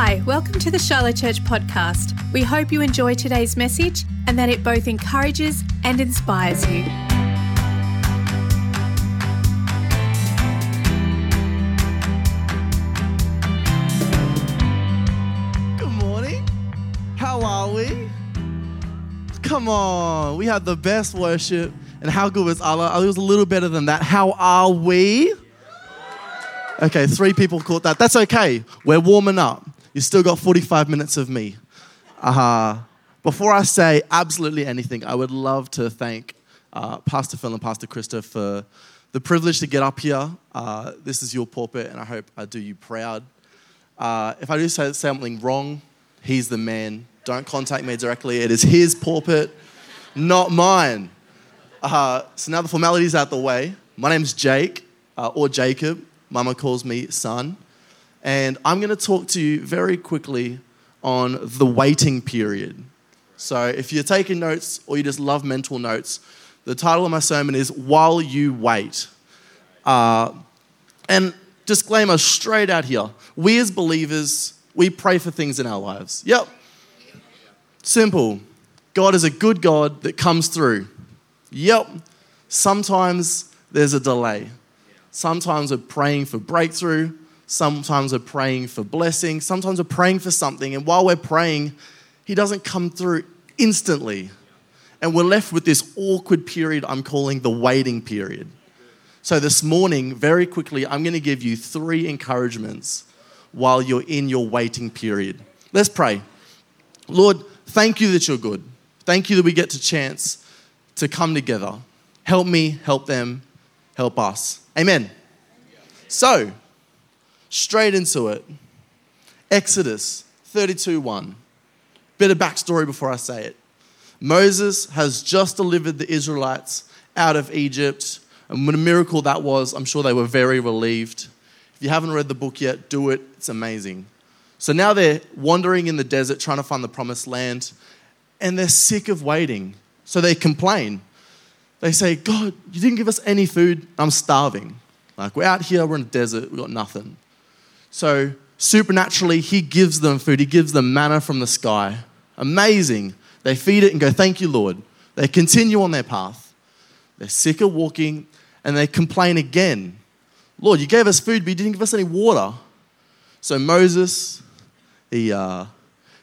Hi, welcome to the Shiloh Church podcast. We hope you enjoy today's message and that it both encourages and inspires you. Good morning. How are we? Come on. We had the best worship. And how good was Allah? Oh, it was a little better than that. How are we? Okay, three people caught that. That's okay. We're warming up. You still got 45 minutes of me. Uh, before I say absolutely anything, I would love to thank uh, Pastor Phil and Pastor Krista for the privilege to get up here. Uh, this is your pulpit, and I hope I do you proud. Uh, if I do say something wrong, he's the man. Don't contact me directly. It is his pulpit, not mine. Uh, so now the formalities out the way. My name's Jake, uh, or Jacob. Mama calls me son. And I'm going to talk to you very quickly on the waiting period. So if you're taking notes or you just love mental notes, the title of my sermon is While You Wait. Uh, and disclaimer straight out here we as believers, we pray for things in our lives. Yep. Simple. God is a good God that comes through. Yep. Sometimes there's a delay. Sometimes we're praying for breakthrough. Sometimes we're praying for blessing. Sometimes we're praying for something. And while we're praying, He doesn't come through instantly. And we're left with this awkward period I'm calling the waiting period. So, this morning, very quickly, I'm going to give you three encouragements while you're in your waiting period. Let's pray. Lord, thank you that you're good. Thank you that we get to chance to come together. Help me, help them, help us. Amen. So, straight into it. Exodus 32 1. Bit of backstory before I say it. Moses has just delivered the Israelites out of Egypt. And what a miracle that was, I'm sure they were very relieved. If you haven't read the book yet, do it. It's amazing. So now they're wandering in the desert trying to find the promised land, and they're sick of waiting. So they complain. They say, God, you didn't give us any food. I'm starving. Like, we're out here, we're in a desert, we've got nothing. So, supernaturally, He gives them food. He gives them manna from the sky. Amazing. They feed it and go, Thank you, Lord. They continue on their path. They're sick of walking and they complain again. Lord, you gave us food, but you didn't give us any water. So, Moses, he, uh,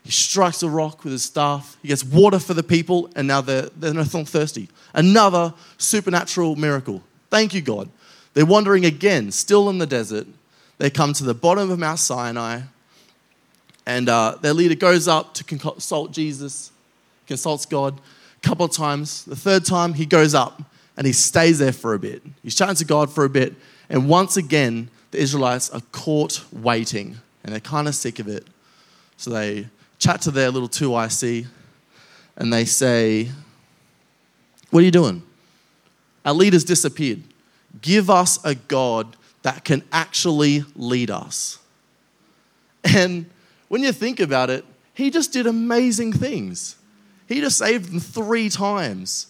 he strikes a rock with his staff. He gets water for the people, and now they're, they're not thirsty. Another supernatural miracle. Thank you, God. They're wandering again, still in the desert. They come to the bottom of Mount Sinai, and uh, their leader goes up to consult Jesus, consults God a couple of times. The third time, he goes up and he stays there for a bit. He's chatting to God for a bit, and once again, the Israelites are caught waiting, and they're kind of sick of it. So they chat to their little 2IC, and they say, What are you doing? Our leader's disappeared. Give us a God that can actually lead us. And when you think about it, he just did amazing things. He just saved them three times.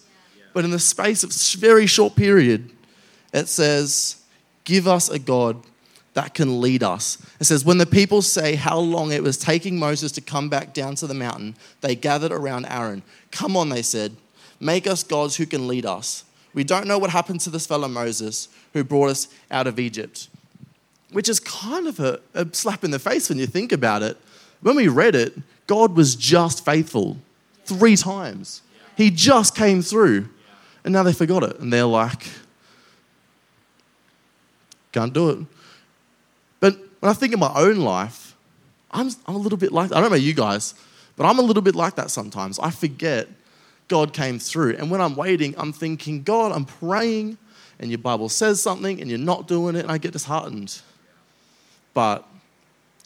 But in the space of a very short period, it says, Give us a God that can lead us. It says, When the people say how long it was taking Moses to come back down to the mountain, they gathered around Aaron. Come on, they said, make us gods who can lead us. We don't know what happened to this fellow Moses who brought us out of Egypt. Which is kind of a, a slap in the face when you think about it. When we read it, God was just faithful three times. He just came through. And now they forgot it. And they're like, can't do it. But when I think of my own life, I'm, I'm a little bit like, I don't know you guys, but I'm a little bit like that sometimes. I forget God came through. And when I'm waiting, I'm thinking, God, I'm praying, and your Bible says something, and you're not doing it, and I get disheartened. But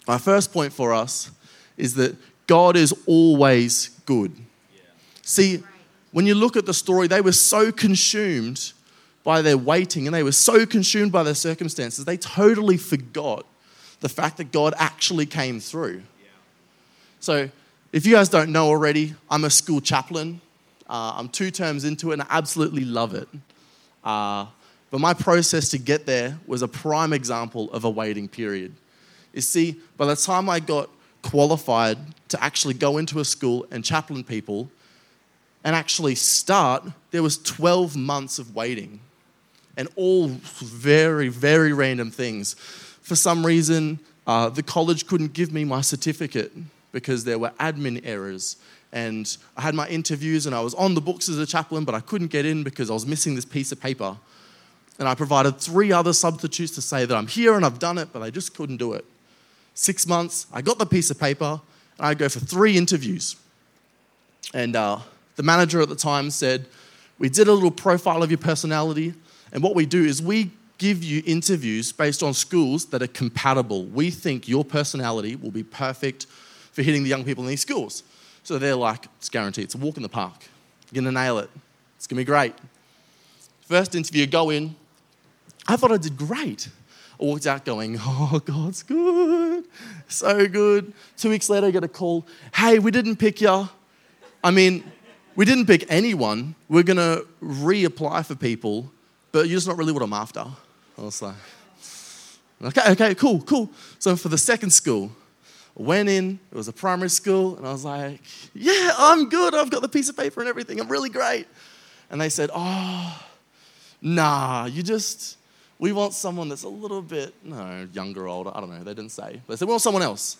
my first point for us is that God is always good. See, when you look at the story, they were so consumed by their waiting and they were so consumed by their circumstances, they totally forgot the fact that God actually came through. So, if you guys don't know already, I'm a school chaplain. Uh, I'm two terms into it and I absolutely love it. Uh, but my process to get there was a prime example of a waiting period. You see, by the time I got qualified to actually go into a school and chaplain people and actually start, there was 12 months of waiting and all very, very random things. For some reason, uh, the college couldn't give me my certificate because there were admin errors. And I had my interviews and I was on the books as a chaplain, but I couldn't get in because I was missing this piece of paper. And I provided three other substitutes to say that I'm here and I've done it, but I just couldn't do it. Six months, I got the piece of paper and I go for three interviews. And uh, the manager at the time said, We did a little profile of your personality. And what we do is we give you interviews based on schools that are compatible. We think your personality will be perfect for hitting the young people in these schools. So they're like, it's guaranteed. It's a walk in the park. You're going to nail it. It's going to be great. First interview, go in. I thought I did great. I walked out going, oh, God's good. So good. Two weeks later, I get a call. Hey, we didn't pick you. I mean, we didn't pick anyone. We're going to reapply for people, but you're just not really what I'm after. I was like, okay, okay, cool, cool. So for the second school, went in, it was a primary school, and I was like, yeah, I'm good. I've got the piece of paper and everything. I'm really great. And they said, oh, nah, you just, we want someone that's a little bit, no, younger, older. I don't know. They didn't say. But They said, we want someone else.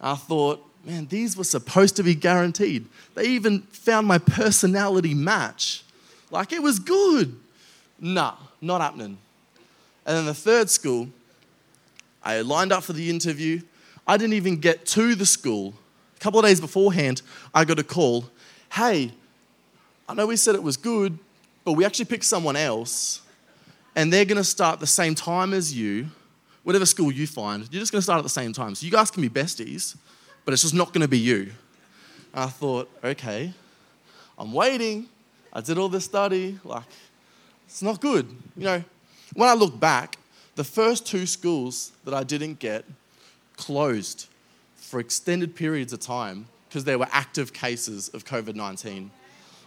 I thought, man, these were supposed to be guaranteed. They even found my personality match. Like it was good. Nah, not happening. And then the third school, I lined up for the interview. I didn't even get to the school. A couple of days beforehand, I got a call. Hey, I know we said it was good, but we actually picked someone else, and they're going to start the same time as you. Whatever school you find, you're just going to start at the same time. So you guys can be besties, but it's just not going to be you. I thought, okay, I'm waiting. I did all this study. Like, it's not good. You know, when I look back, the first two schools that I didn't get closed for extended periods of time because there were active cases of COVID 19.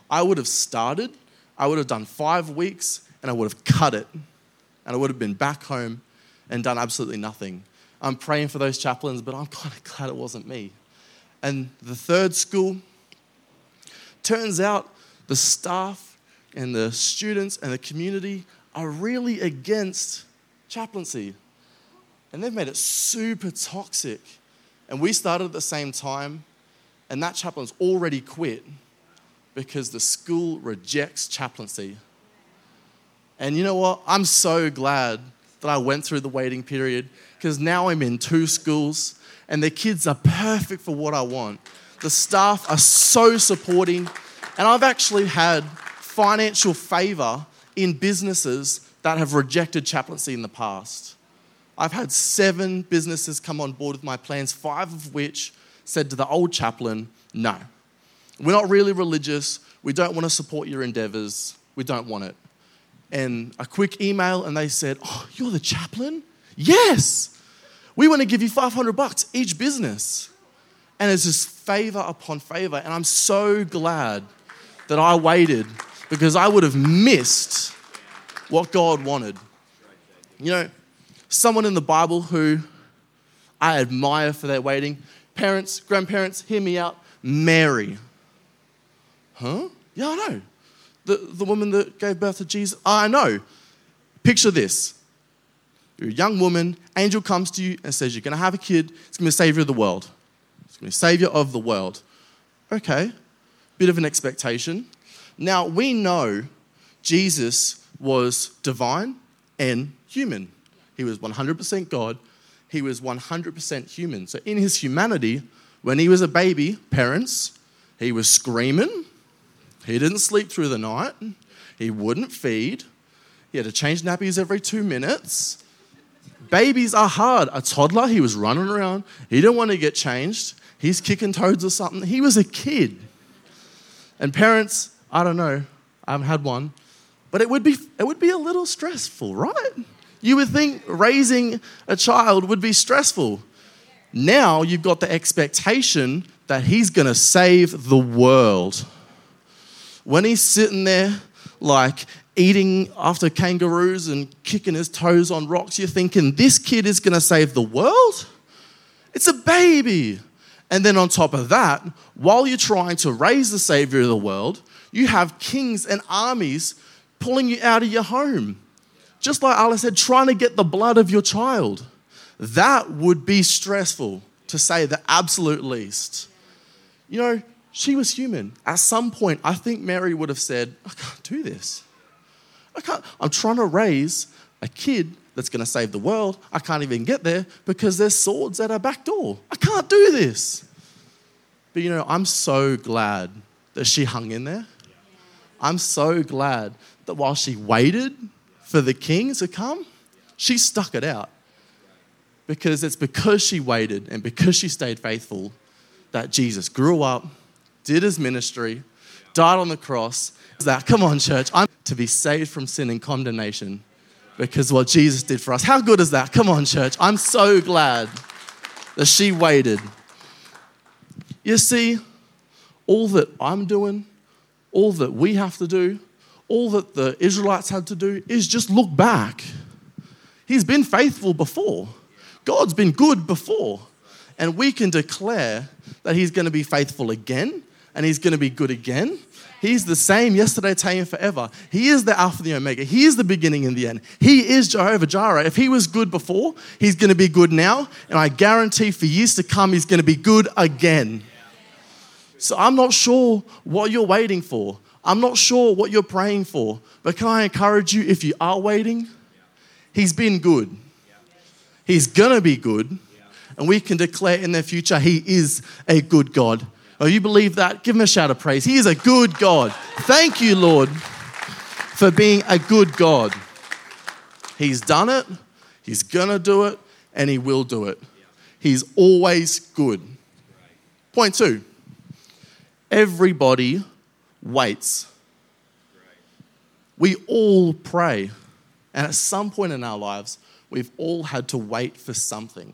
I would have started, I would have done five weeks, and I would have cut it. And I would have been back home and done absolutely nothing. I'm praying for those chaplains, but I'm kind of glad it wasn't me. And the third school, turns out the staff and the students and the community are really against chaplaincy. And they've made it super toxic. And we started at the same time, and that chaplain's already quit because the school rejects chaplaincy. And you know what? I'm so glad that I went through the waiting period because now I'm in two schools and the kids are perfect for what I want. The staff are so supporting, and I've actually had financial favor in businesses that have rejected chaplaincy in the past. I've had seven businesses come on board with my plans, five of which said to the old chaplain, No, we're not really religious. We don't want to support your endeavors. We don't want it. And a quick email, and they said, Oh, you're the chaplain? Yes. We want to give you 500 bucks each business. And it's just favor upon favor. And I'm so glad that I waited because I would have missed what God wanted. You know, someone in the Bible who I admire for their waiting, parents, grandparents, hear me out, Mary. Huh? Yeah, I know. The, the woman that gave birth to Jesus, I know. Picture this. You're a young woman, angel comes to you and says, You're going to have a kid, it's going to be a savior of the world. It's going to be a savior of the world. Okay, bit of an expectation. Now, we know Jesus was divine and human. He was 100% God, he was 100% human. So, in his humanity, when he was a baby, parents, he was screaming. He didn't sleep through the night. He wouldn't feed. He had to change nappies every two minutes. Babies are hard. A toddler, he was running around. He didn't want to get changed. He's kicking toads or something. He was a kid. And parents, I don't know, I haven't had one, but it would be, it would be a little stressful, right? You would think raising a child would be stressful. Now you've got the expectation that he's going to save the world. When he's sitting there, like eating after kangaroos and kicking his toes on rocks, you're thinking, this kid is going to save the world? It's a baby. And then on top of that, while you're trying to raise the Savior of the world, you have kings and armies pulling you out of your home. Just like Allah said, trying to get the blood of your child. That would be stressful, to say the absolute least. You know, she was human. At some point, I think Mary would have said, I can't do this. I can't. I'm trying to raise a kid that's going to save the world. I can't even get there because there's swords at our back door. I can't do this. But you know, I'm so glad that she hung in there. I'm so glad that while she waited for the king to come, she stuck it out. Because it's because she waited and because she stayed faithful that Jesus grew up, did his ministry, died on the cross. That, come on, church, I'm to be saved from sin and condemnation because what Jesus did for us. How good is that? Come on, church. I'm so glad that she waited. You see, all that I'm doing, all that we have to do, all that the Israelites had to do is just look back. He's been faithful before, God's been good before. And we can declare that He's going to be faithful again and He's going to be good again. He's the same yesterday, today, and forever. He is the Alpha and the Omega. He is the beginning and the end. He is Jehovah Jireh. If He was good before, He's going to be good now. And I guarantee for years to come, He's going to be good again. So I'm not sure what you're waiting for. I'm not sure what you're praying for. But can I encourage you, if you are waiting, He's been good. He's going to be good. And we can declare in the future, He is a good God. Oh, you believe that? Give him a shout of praise. He is a good God. Thank you, Lord, for being a good God. He's done it, He's going to do it, and He will do it. He's always good. Point two everybody waits. We all pray. And at some point in our lives, we've all had to wait for something.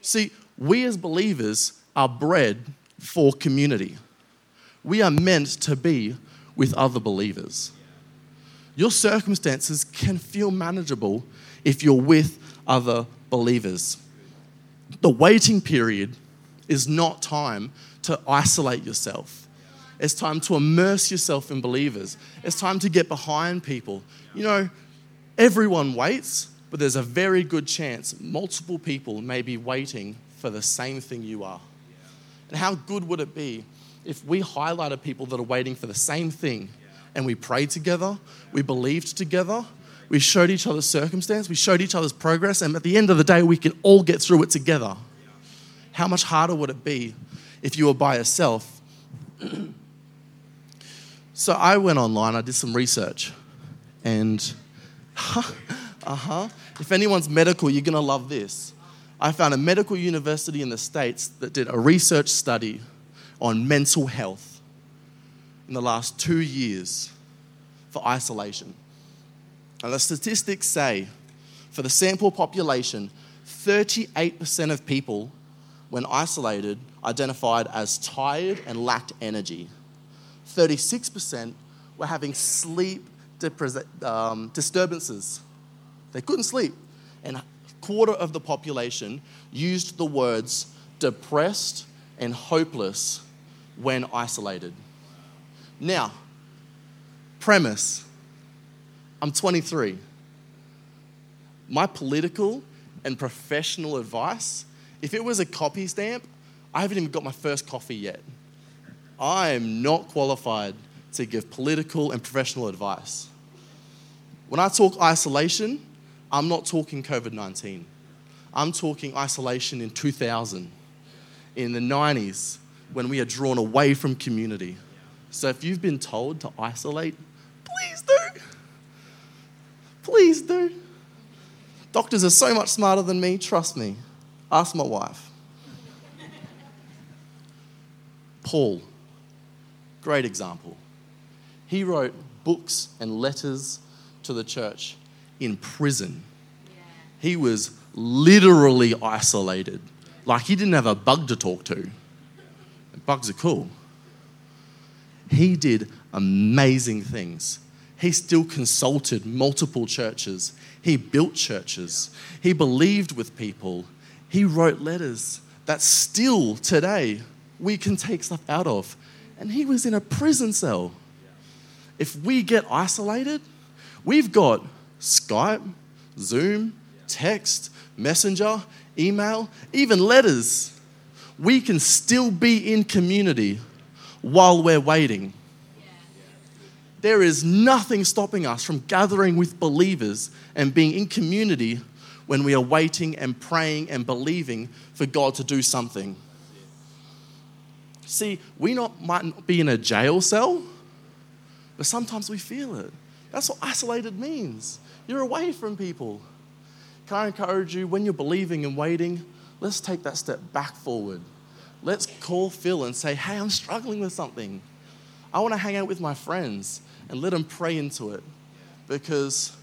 See, we as believers are bred for community. We are meant to be with other believers. Your circumstances can feel manageable if you're with other believers. The waiting period is not time to isolate yourself. It's time to immerse yourself in believers. It's time to get behind people. You know, everyone waits, but there's a very good chance multiple people may be waiting for the same thing you are. And how good would it be if we highlighted people that are waiting for the same thing and we prayed together, we believed together, we showed each other's circumstance, we showed each other's progress, and at the end of the day, we can all get through it together. How much harder would it be if you were by yourself? so I went online, I did some research, and uh huh. If anyone's medical, you're gonna love this. I found a medical university in the States that did a research study on mental health in the last two years for isolation. And the statistics say for the sample population, 38% of people, when isolated, identified as tired and lacked energy. 36% were having sleep um, disturbances. They couldn't sleep. And a quarter of the population used the words depressed and hopeless when isolated. Now, premise I'm 23. My political and professional advice, if it was a copy stamp, I haven't even got my first coffee yet. I am not qualified to give political and professional advice. When I talk isolation, I'm not talking COVID 19. I'm talking isolation in 2000, in the 90s, when we are drawn away from community. So if you've been told to isolate, please do. Please do. Doctors are so much smarter than me, trust me. Ask my wife. Paul, great example. He wrote books and letters to the church in prison. He was literally isolated. Like he didn't have a bug to talk to. Bugs are cool. He did amazing things. He still consulted multiple churches. He built churches. He believed with people. He wrote letters that still today we can take stuff out of. And he was in a prison cell. If we get isolated, we've got Skype, Zoom, text, messenger, email, even letters. We can still be in community while we're waiting. There is nothing stopping us from gathering with believers and being in community when we are waiting and praying and believing for God to do something. See, we not, might not be in a jail cell, but sometimes we feel it. That's what isolated means. You're away from people. Can I encourage you, when you're believing and waiting, let's take that step back forward. Let's call Phil and say, hey, I'm struggling with something. I want to hang out with my friends and let them pray into it because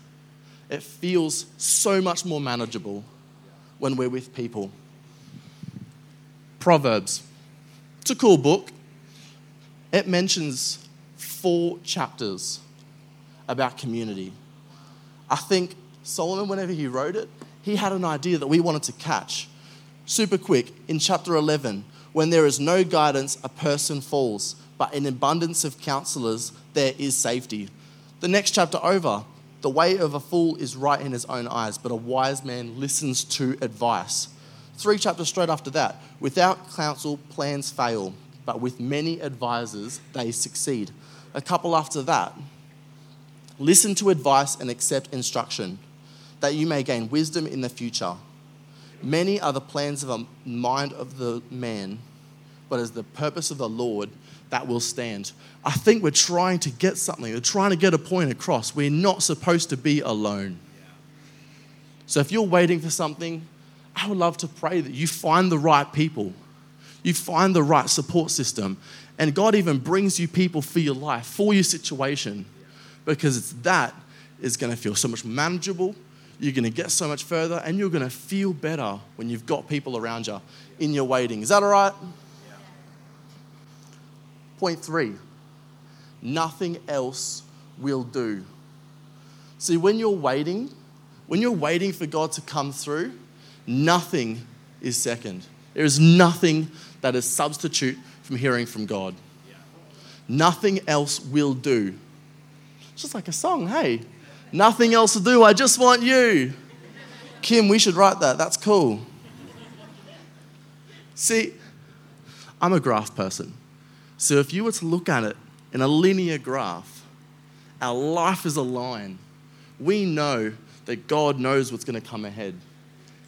it feels so much more manageable when we're with people. Proverbs. It's a cool book. It mentions four chapters about community. I think Solomon, whenever he wrote it, he had an idea that we wanted to catch. Super quick, in chapter 11, when there is no guidance, a person falls, but in abundance of counselors, there is safety. The next chapter over, the way of a fool is right in his own eyes, but a wise man listens to advice. Three chapters straight after that, without counsel, plans fail, but with many advisors, they succeed. A couple after that, listen to advice and accept instruction that you may gain wisdom in the future. Many are the plans of the mind of the man, but as the purpose of the Lord that will stand. I think we're trying to get something, we're trying to get a point across. We're not supposed to be alone. So if you're waiting for something, I would love to pray that you find the right people, you find the right support system, and God even brings you people for your life, for your situation, because it's that is going to feel so much manageable you're going to get so much further, and you're going to feel better when you've got people around you in your waiting. Is that all right? Point three nothing else will do. See, when you're waiting, when you're waiting for God to come through, nothing is second. There is nothing that is substitute from hearing from God. Yeah. Nothing else will do. It's just like a song, hey, Nothing else to do. I just want you. Kim, we should write that. That's cool. See, I'm a graph person. So if you were to look at it in a linear graph, our life is a line. We know that God knows what's going to come ahead.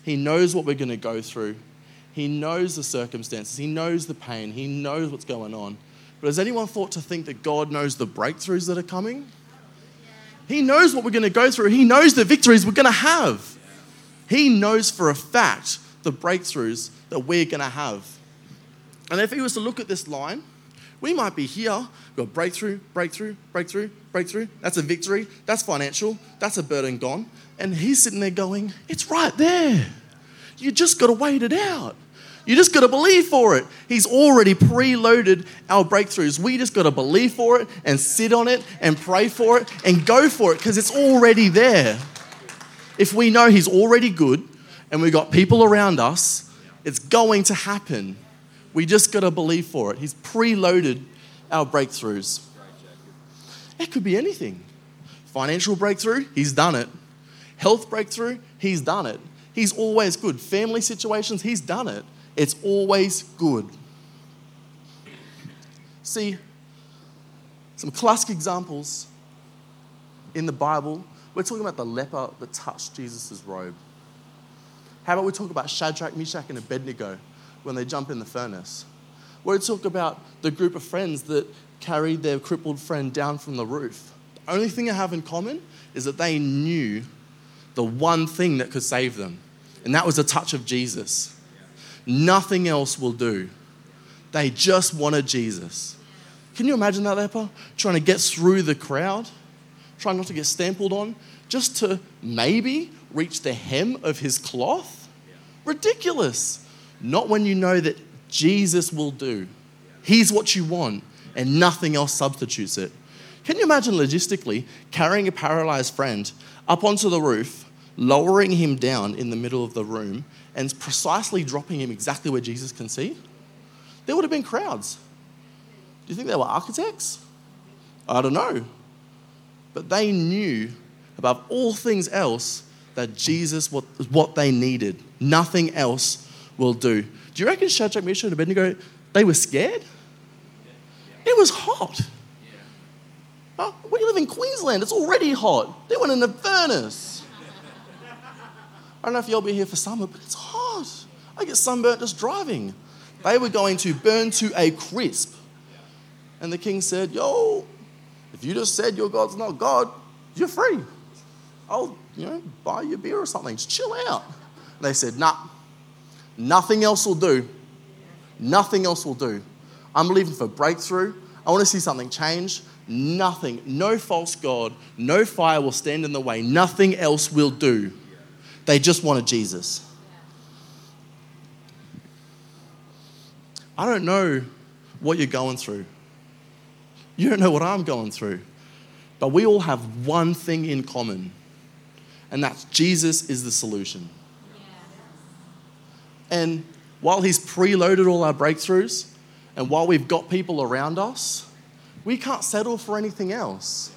He knows what we're going to go through. He knows the circumstances. He knows the pain. He knows what's going on. But has anyone thought to think that God knows the breakthroughs that are coming? He knows what we're going to go through. He knows the victories we're going to have. He knows for a fact the breakthroughs that we're going to have. And if he was to look at this line, we might be here, we've got breakthrough, breakthrough, breakthrough, breakthrough. That's a victory. That's financial. That's a burden gone. And he's sitting there going, It's right there. You just got to wait it out. You just got to believe for it. He's already preloaded our breakthroughs. We just got to believe for it and sit on it and pray for it and go for it because it's already there. If we know He's already good and we've got people around us, it's going to happen. We just got to believe for it. He's preloaded our breakthroughs. It could be anything financial breakthrough, He's done it. Health breakthrough, He's done it. He's always good. Family situations, He's done it. It's always good. See, some classic examples in the Bible. We're talking about the leper that touched Jesus' robe. How about we talk about Shadrach, Meshach, and Abednego when they jump in the furnace? We're talk about the group of friends that carried their crippled friend down from the roof. The only thing they have in common is that they knew the one thing that could save them, and that was a touch of Jesus. Nothing else will do. They just wanted Jesus. Can you imagine that leper trying to get through the crowd, trying not to get stampled on, just to maybe reach the hem of his cloth? Ridiculous. Not when you know that Jesus will do. He's what you want, and nothing else substitutes it. Can you imagine logistically carrying a paralyzed friend up onto the roof, lowering him down in the middle of the room and precisely dropping him exactly where Jesus can see, there would have been crowds. Do you think they were architects? I don't know. But they knew above all things else that Jesus was what they needed. Nothing else will do. Do you reckon Shadrach, Meshach, and Abednego, they were scared? It was hot. Oh, we live in Queensland. It's already hot. They went in a furnace. I don't know if y'all be here for summer, but it's hot. I get sunburnt just driving. They were going to burn to a crisp. And the king said, Yo, if you just said your God's not God, you're free. I'll, you know, buy you beer or something. Just chill out. And they said, Nah, nothing else will do. Nothing else will do. I'm believing for breakthrough. I want to see something change. Nothing, no false God, no fire will stand in the way. Nothing else will do. They just wanted Jesus. I don't know what you're going through. You don't know what I'm going through. But we all have one thing in common, and that's Jesus is the solution. And while He's preloaded all our breakthroughs, and while we've got people around us, we can't settle for anything else.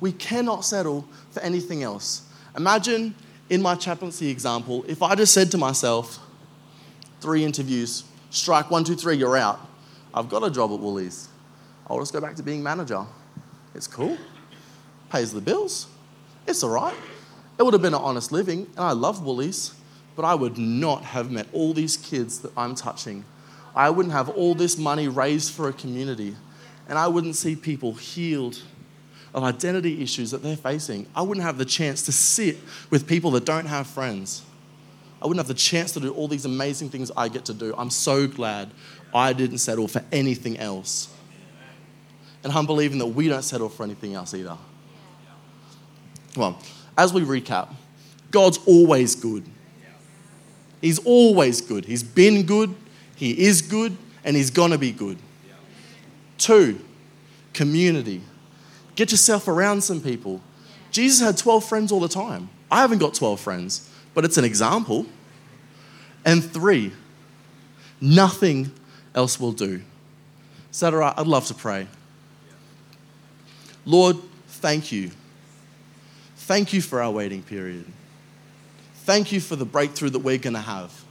We cannot settle for anything else. Imagine in my chaplaincy example, if I just said to myself, three interviews, strike one, two, three, you're out. I've got a job at Woolies. I'll just go back to being manager. It's cool, pays the bills. It's all right. It would have been an honest living, and I love Woolies, but I would not have met all these kids that I'm touching. I wouldn't have all this money raised for a community, and I wouldn't see people healed of identity issues that they're facing. I wouldn't have the chance to sit with people that don't have friends. I wouldn't have the chance to do all these amazing things I get to do. I'm so glad I didn't settle for anything else. And I'm believing that we don't settle for anything else either. Well, as we recap, God's always good. He's always good. He's been good, He is good, and He's gonna be good. Two, community. Get yourself around some people. Jesus had 12 friends all the time. I haven't got 12 friends, but it's an example. And three, nothing else will do. Is that all right? I'd love to pray. Lord, thank you. Thank you for our waiting period. Thank you for the breakthrough that we're going to have.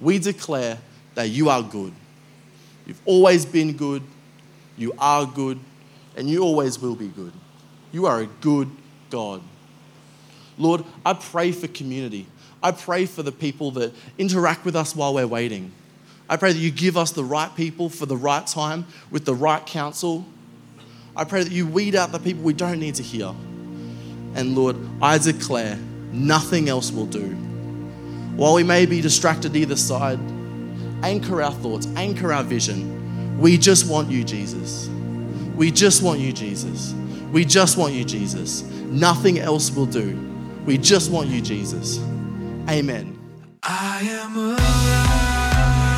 We declare that you are good. You've always been good. You are good. And you always will be good. You are a good God. Lord, I pray for community. I pray for the people that interact with us while we're waiting. I pray that you give us the right people for the right time with the right counsel. I pray that you weed out the people we don't need to hear. And Lord, I declare nothing else will do. While we may be distracted either side, anchor our thoughts, anchor our vision. We just want you, Jesus. We just want you, Jesus. We just want you, Jesus. Nothing else will do. We just want you, Jesus. Amen.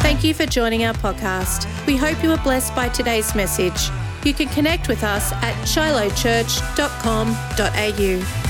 Thank you for joining our podcast. We hope you were blessed by today's message. You can connect with us at shilohchurch.com.au.